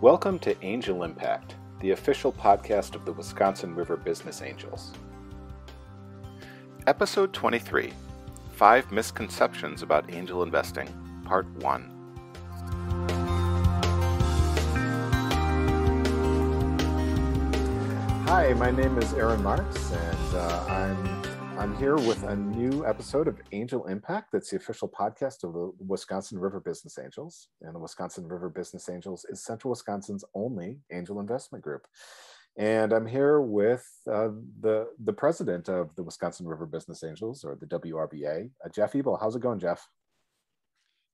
Welcome to Angel Impact, the official podcast of the Wisconsin River Business Angels. Episode 23 Five Misconceptions About Angel Investing, Part 1. Hi, my name is Aaron Marks, and uh, I'm I'm here with a new episode of Angel Impact. That's the official podcast of the Wisconsin River Business Angels. And the Wisconsin River Business Angels is Central Wisconsin's only angel investment group. And I'm here with uh, the the president of the Wisconsin River Business Angels, or the WRBA, uh, Jeff Ebel. How's it going, Jeff?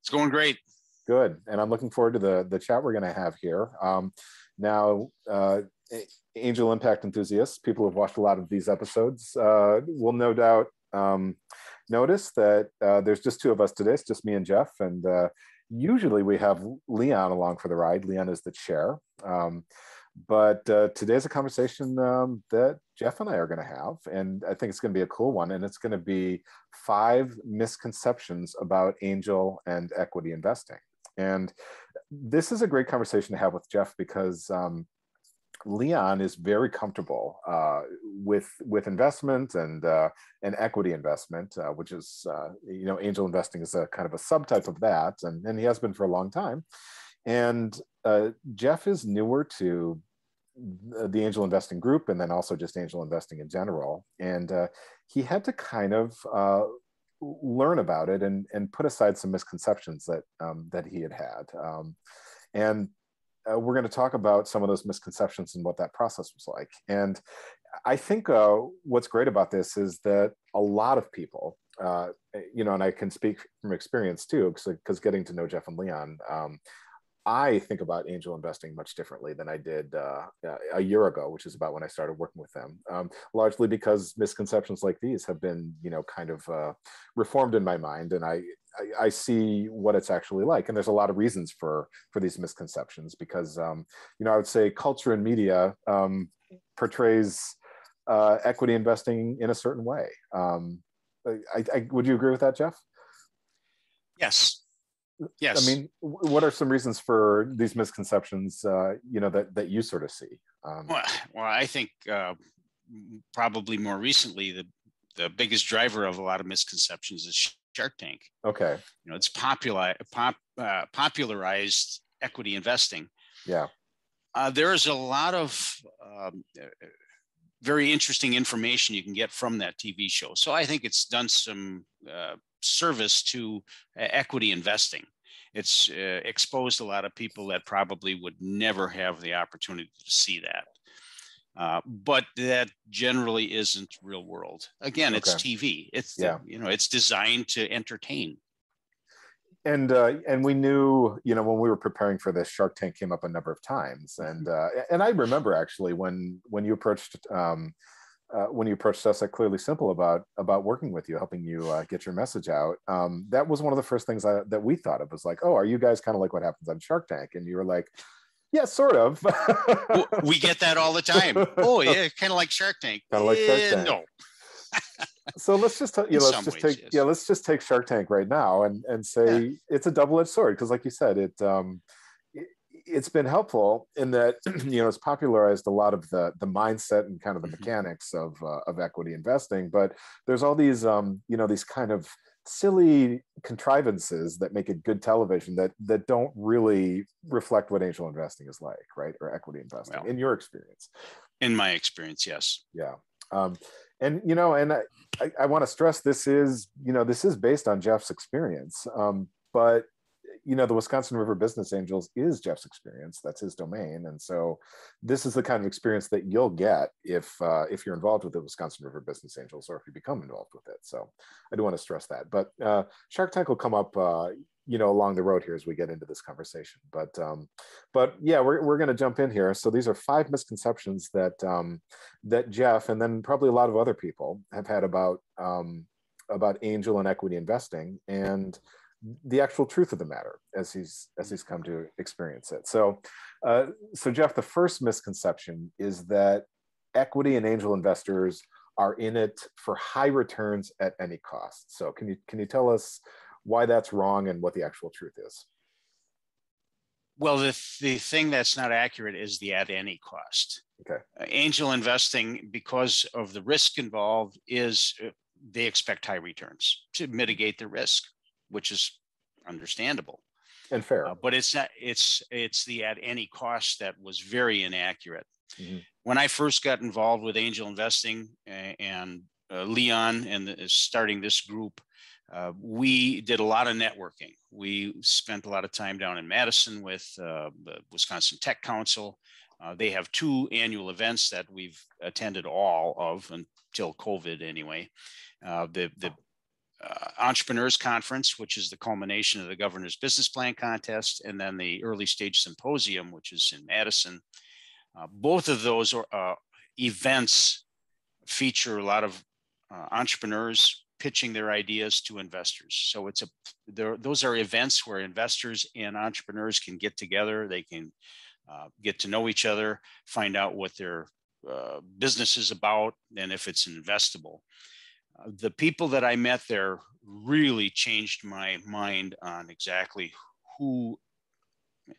It's going great. Good, and I'm looking forward to the the chat we're going to have here. Um, now, uh, angel impact enthusiasts, people who've watched a lot of these episodes, uh, will no doubt um, notice that uh, there's just two of us today. It's just me and Jeff, and uh, usually we have Leon along for the ride. Leon is the chair. Um, but uh, today's a conversation um, that Jeff and I are going to have, and I think it's going to be a cool one. And it's going to be five misconceptions about angel and equity investing. And this is a great conversation to have with Jeff because um, Leon is very comfortable uh, with with investment and uh, equity investment, uh, which is uh, you know angel investing is a kind of a subtype of that, and, and he has been for a long time. And uh, Jeff is newer to the angel investing group, and then also just angel investing in general. And uh, he had to kind of learn about it and and put aside some misconceptions that um, that he had had. Um, and uh, we're going to talk about some of those misconceptions and what that process was like. And I think uh, what's great about this is that a lot of people, uh, you know, and I can speak from experience too, because getting to know Jeff and Leon, um, I think about angel investing much differently than I did uh, a year ago, which is about when I started working with them. Um, largely because misconceptions like these have been, you know, kind of uh, reformed in my mind, and I, I, I, see what it's actually like. And there's a lot of reasons for for these misconceptions because, um, you know, I would say culture and media um, portrays uh, equity investing in a certain way. Um, I, I, would you agree with that, Jeff? Yes, Yes. I mean, what are some reasons for these misconceptions? Uh, you know that that you sort of see. Um, well, well, I think uh, probably more recently the the biggest driver of a lot of misconceptions is Shark Tank. Okay. You know, it's popular pop uh, popularized equity investing. Yeah. Uh, there is a lot of um, very interesting information you can get from that TV show. So I think it's done some uh, service to uh, equity investing. It's uh, exposed a lot of people that probably would never have the opportunity to see that. Uh, but that generally isn't real world. Again, okay. it's TV. It's yeah. you know it's designed to entertain. And uh, and we knew you know when we were preparing for this, Shark Tank came up a number of times, and mm-hmm. uh, and I remember actually when when you approached um, uh, when you approached us at Clearly Simple about about working with you, helping you uh, get your message out, um, that was one of the first things I, that we thought of was like, oh, are you guys kind of like what happens on Shark Tank? And you were like, yeah, sort of. we get that all the time. Oh, yeah, kind of like Shark Tank. Kind of like Shark Tank. No. so let's just you know, let's just ways, take yes. yeah let's just take Shark Tank right now and and say yeah. it's a double edged sword because like you said it um it's been helpful in that you know it's popularized a lot of the the mindset and kind of the mm-hmm. mechanics of uh, of equity investing but there's all these um you know these kind of silly contrivances that make it good television that that don't really reflect what angel investing is like right? Or equity investing well, in your experience. In my experience yes. Yeah. Um and you know and i i, I want to stress this is you know this is based on jeff's experience. Um but you know the wisconsin river business angels is jeff's experience that's his domain and so this is the kind of experience that you'll get if uh, if you're involved with the wisconsin river business angels or if you become involved with it so i do want to stress that but uh, shark tank will come up uh, you know along the road here as we get into this conversation but um but yeah we're, we're going to jump in here so these are five misconceptions that um that jeff and then probably a lot of other people have had about um about angel and equity investing and the actual truth of the matter as he's as he's come to experience it. So, uh, so Jeff, the first misconception is that equity and angel investors are in it for high returns at any cost. So, can you can you tell us why that's wrong and what the actual truth is? Well, the, the thing that's not accurate is the at any cost. Okay. Uh, angel investing, because of the risk involved, is uh, they expect high returns to mitigate the risk, which is understandable and fair. Uh, but it's not. It's it's the at any cost that was very inaccurate. Mm-hmm. When I first got involved with angel investing and uh, Leon and the, starting this group, uh, we did a lot of networking. We spent a lot of time down in Madison with uh, the Wisconsin Tech Council. Uh, they have two annual events that we've attended all of until COVID, anyway. Uh, the the uh, Entrepreneurs Conference, which is the culmination of the Governor's Business Plan Contest, and then the Early Stage Symposium, which is in Madison. Uh, both of those are, events feature a lot of entrepreneurs pitching their ideas to investors. So it's a those are events where investors and entrepreneurs can get together. They can uh, get to know each other, find out what their uh, business is about, and if it's investable. Uh, the people that I met there really changed my mind on exactly who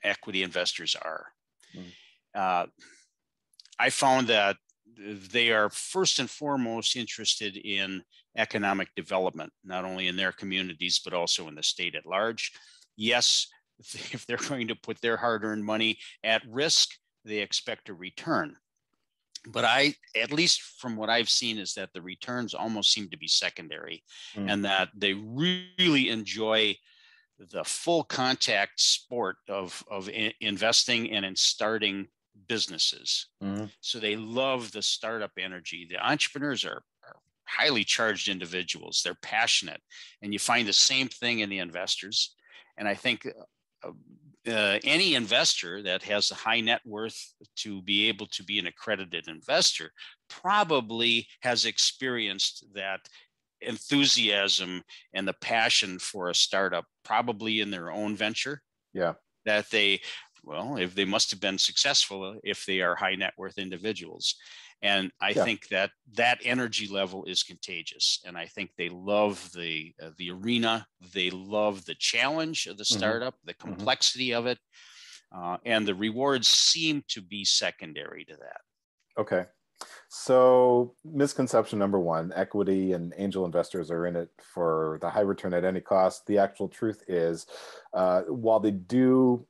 equity investors are. Mm. I found that they are first and foremost interested in economic development, not only in their communities, but also in the state at large. Yes, if they're going to put their hard earned money at risk, they expect a return. But I, at least from what I've seen, is that the returns almost seem to be secondary mm. and that they really enjoy the full contact sport of, of investing and in starting businesses. Mm-hmm. So they love the startup energy. The entrepreneurs are, are highly charged individuals. They're passionate, and you find the same thing in the investors. And I think uh, uh, any investor that has a high net worth to be able to be an accredited investor probably has experienced that enthusiasm and the passion for a startup probably in their own venture yeah that they well, if they must have been successful if they are high net worth individuals. And I yeah. think that that energy level is contagious. And I think they love the uh, the arena. They love the challenge of the mm-hmm. startup, mm-hmm. the complexity mm-hmm. of it, uh, and the rewards seem to be secondary to that. Okay. So, misconception number one equity and angel investors are in it for the high return at any cost. The actual truth is, uh, while they do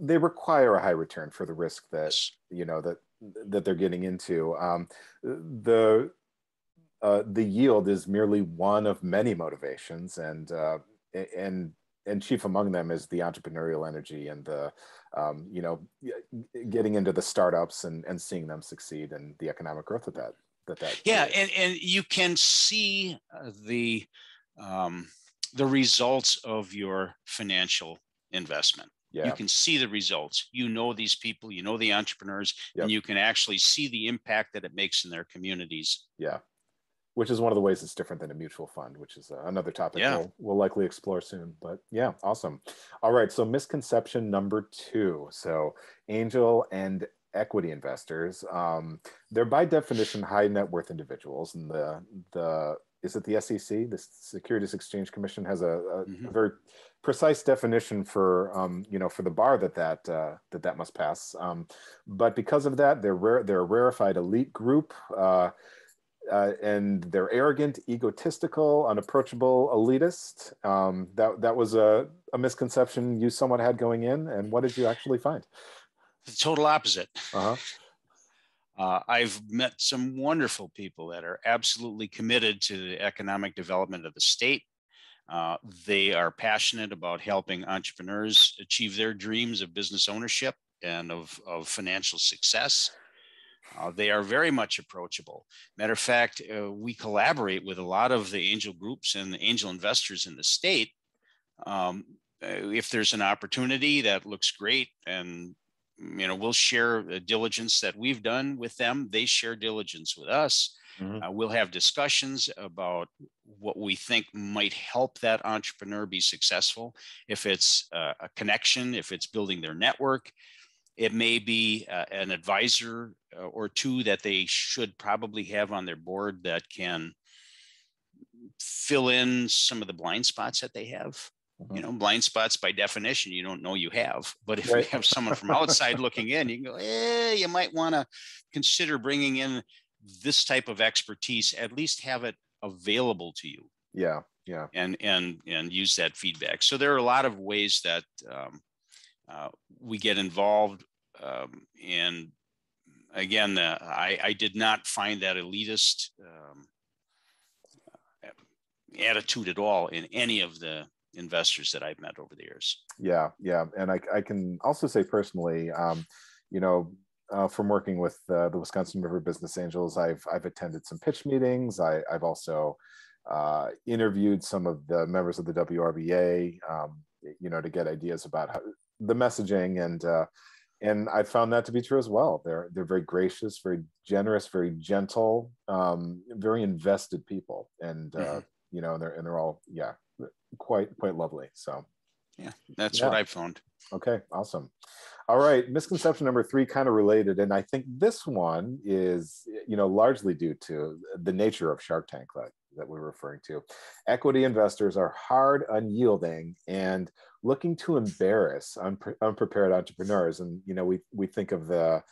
they require a high return for the risk that you know that that they're getting into. Um, the uh, the yield is merely one of many motivations, and uh, and and chief among them is the entrepreneurial energy and the um, you know getting into the startups and and seeing them succeed and the economic growth of that that that yeah and, and you can see uh, the um, the results of your financial investment yeah. you can see the results you know these people you know the entrepreneurs yep. and you can actually see the impact that it makes in their communities yeah which is one of the ways it's different than a mutual fund which is uh, another topic yeah. we'll, we'll likely explore soon but yeah awesome all right so misconception number two so angel and equity investors um, they're by definition high net worth individuals and the the is it the SEC, the Securities Exchange Commission, has a, a, mm-hmm. a very precise definition for um, you know for the bar that that uh, that that must pass. Um, but because of that, they're rare, they're a rarefied elite group. Uh, uh, and they're arrogant, egotistical, unapproachable, elitist. Um, that that was a, a misconception you somewhat had going in. And what did you actually find? The total opposite. Uh-huh. Uh, I've met some wonderful people that are absolutely committed to the economic development of the state. Uh, they are passionate about helping entrepreneurs achieve their dreams of business ownership and of, of financial success. Uh, they are very much approachable. Matter of fact, uh, we collaborate with a lot of the angel groups and the angel investors in the state. Um, uh, if there's an opportunity that looks great and you know we'll share the diligence that we've done with them they share diligence with us mm-hmm. uh, we'll have discussions about what we think might help that entrepreneur be successful if it's uh, a connection if it's building their network it may be uh, an advisor uh, or two that they should probably have on their board that can fill in some of the blind spots that they have you know blind spots by definition you don't know you have but if right. you have someone from outside looking in you can go eh, you might want to consider bringing in this type of expertise at least have it available to you. Yeah yeah. And and and use that feedback. So there are a lot of ways that um, uh, we get involved um, and again uh, I, I did not find that elitist um, attitude at all in any of the investors that I've met over the years. Yeah, yeah, and I, I can also say personally, um, you know, uh, from working with uh, the Wisconsin River Business Angels, I've I've attended some pitch meetings. I, I've also uh, interviewed some of the members of the WRBA, um, you know, to get ideas about how, the messaging and uh, and I found that to be true as well. They're they're very gracious, very generous, very gentle, um, very invested people, and uh, mm-hmm. you know, and they're and they're all yeah, quite quite lovely. So yeah, that's yeah. what I found. Okay, awesome. All right, misconception number three, kind of related, and I think this one is you know largely due to the nature of Shark Tank that that we're referring to. Equity investors are hard, unyielding, and looking to embarrass unpre- unprepared entrepreneurs. And you know, we we think of the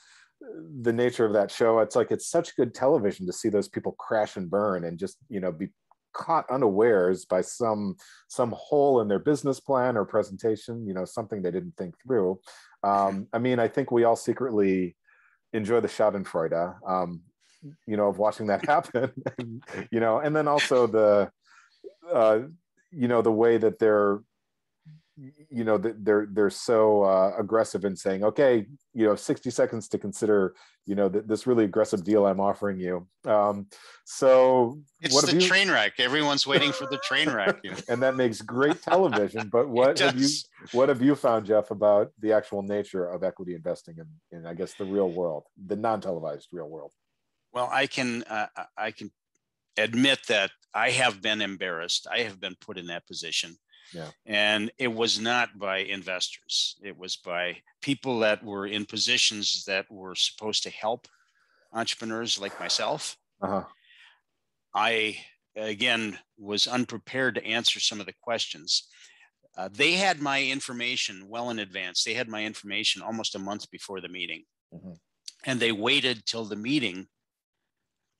the nature of that show. It's like it's such good television to see those people crash and burn and just you know be caught unawares by some some hole in their business plan or presentation you know something they didn't think through. Um, i mean i think we all secretly enjoy the schadenfreude um, you know of watching that happen. You know and then also the uh, you know the way that they're you know that they're they're so uh, aggressive in saying okay you know 60 seconds to consider you know th- this really aggressive deal i'm offering you. Um, so it's the you... train wreck. Everyone's waiting for the train wreck you know? and that makes great television but what have you what have you found jeff about the actual nature of equity investing in, in i guess the real world the non-televised real world? Well i can uh, i can admit that i have been embarrassed. I have been put in that position yeah. And it was not by investors, it was by people that were in positions that were supposed to help entrepreneurs like myself. Uh-huh. I, again, was unprepared to answer some of the questions. Uh, they had my information well in advance. They had my information almost a month before the meeting. Mm-hmm. And they waited till the meeting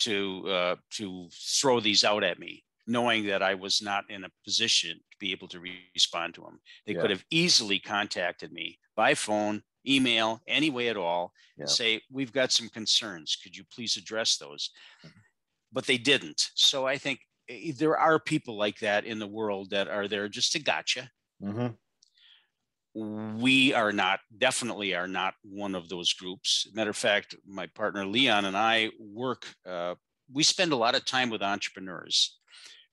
to uh, to throw these out at me knowing that I was not in a position to be able to respond to them. They yeah. could have easily contacted me by phone, email, any way at all, yeah. and say, We've got some concerns. Could you please address those? Mm-hmm. But they didn't. So I think eh, there are people like that in the world that are there just to gotcha. Mm-hmm. We are not, definitely are not one of those groups. Matter of fact, my partner Leon and I work, uh, we spend a lot of time with entrepreneurs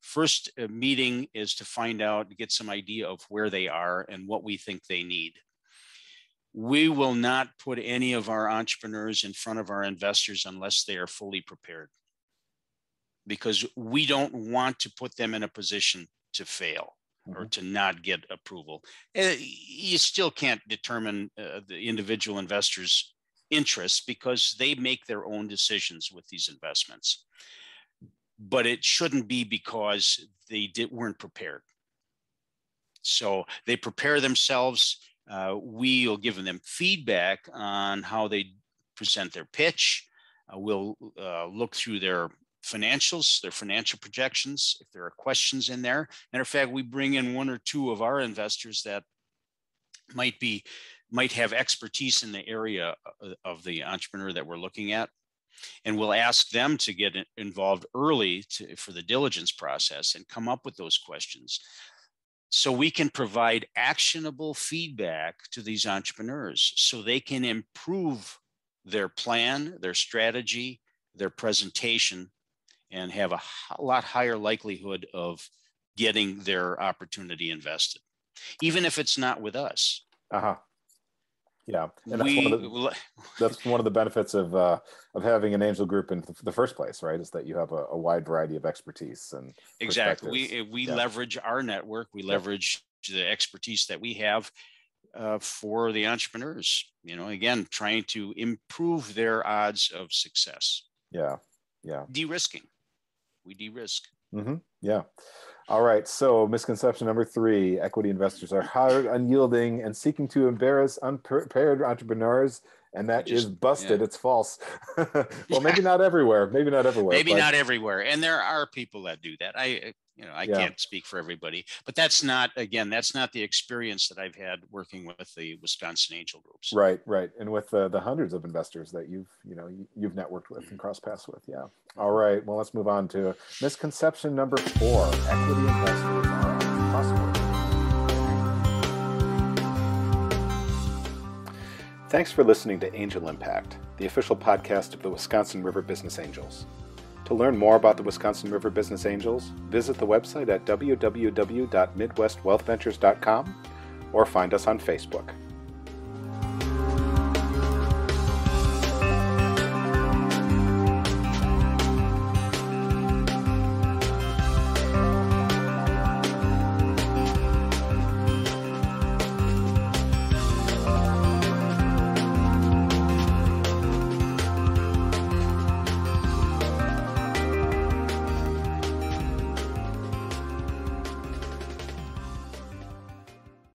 First uh, meeting is to find out, get some idea of where they are and what we think they need. We will not put any of our entrepreneurs in front of our investors unless they are fully prepared because we don't want to put them in a position to fail or mm-hmm. to not get approval. Uh, you still can't determine uh, the individual investors' interests because they make their own decisions with these investments but it shouldn't be because they did, weren't prepared. So they prepare themselves. Uh, we'll give them feedback on how they present their pitch. Uh, we'll uh, look through their financials, their financial projections, if there are questions in there. Matter of fact, we bring in one or two of our investors that might be might have expertise in the area uh, of the entrepreneur that we're looking at and we'll ask them to get involved early to, for the diligence process and come up with those questions. So we can provide actionable feedback to these entrepreneurs so they can improve their plan their strategy their presentation and have a lot higher likelihood of getting their opportunity invested even if it's not with us. Uh-huh yeah, and that's, we, one of the, that's one of the benefits of uh, of having an angel group in the first place, right? Is that you have a, a wide variety of expertise and exactly. We we yeah. leverage our network. We leverage yeah. the expertise that we have uh, for the entrepreneurs. You know, again, trying to improve their odds of success. Yeah, yeah. De-risking. We de-risk. Mm-hmm. Yeah. All right. So, misconception number three equity investors are hard, unyielding, and seeking to embarrass unprepared entrepreneurs. And that just, is busted. Yeah. It's false. well, maybe not everywhere. Maybe not everywhere. Maybe but... not everywhere. And there are people that do that. I, uh, you know, I yeah. can't speak for everybody, but that's not, again, that's not the experience that I've had working with the Wisconsin Angel Groups. Right, right. And with the, the hundreds of investors that you've, you know, you've networked with and cross paths with. Yeah. Mm-hmm. All right. Well, let's move on to misconception number four equity investors are untrustworthy. Thanks for listening to Angel Impact, the official podcast of the Wisconsin River Business Angels. To learn more about the Wisconsin River Business Angels, visit the website at www.midwestwealthventures.com or find us on Facebook.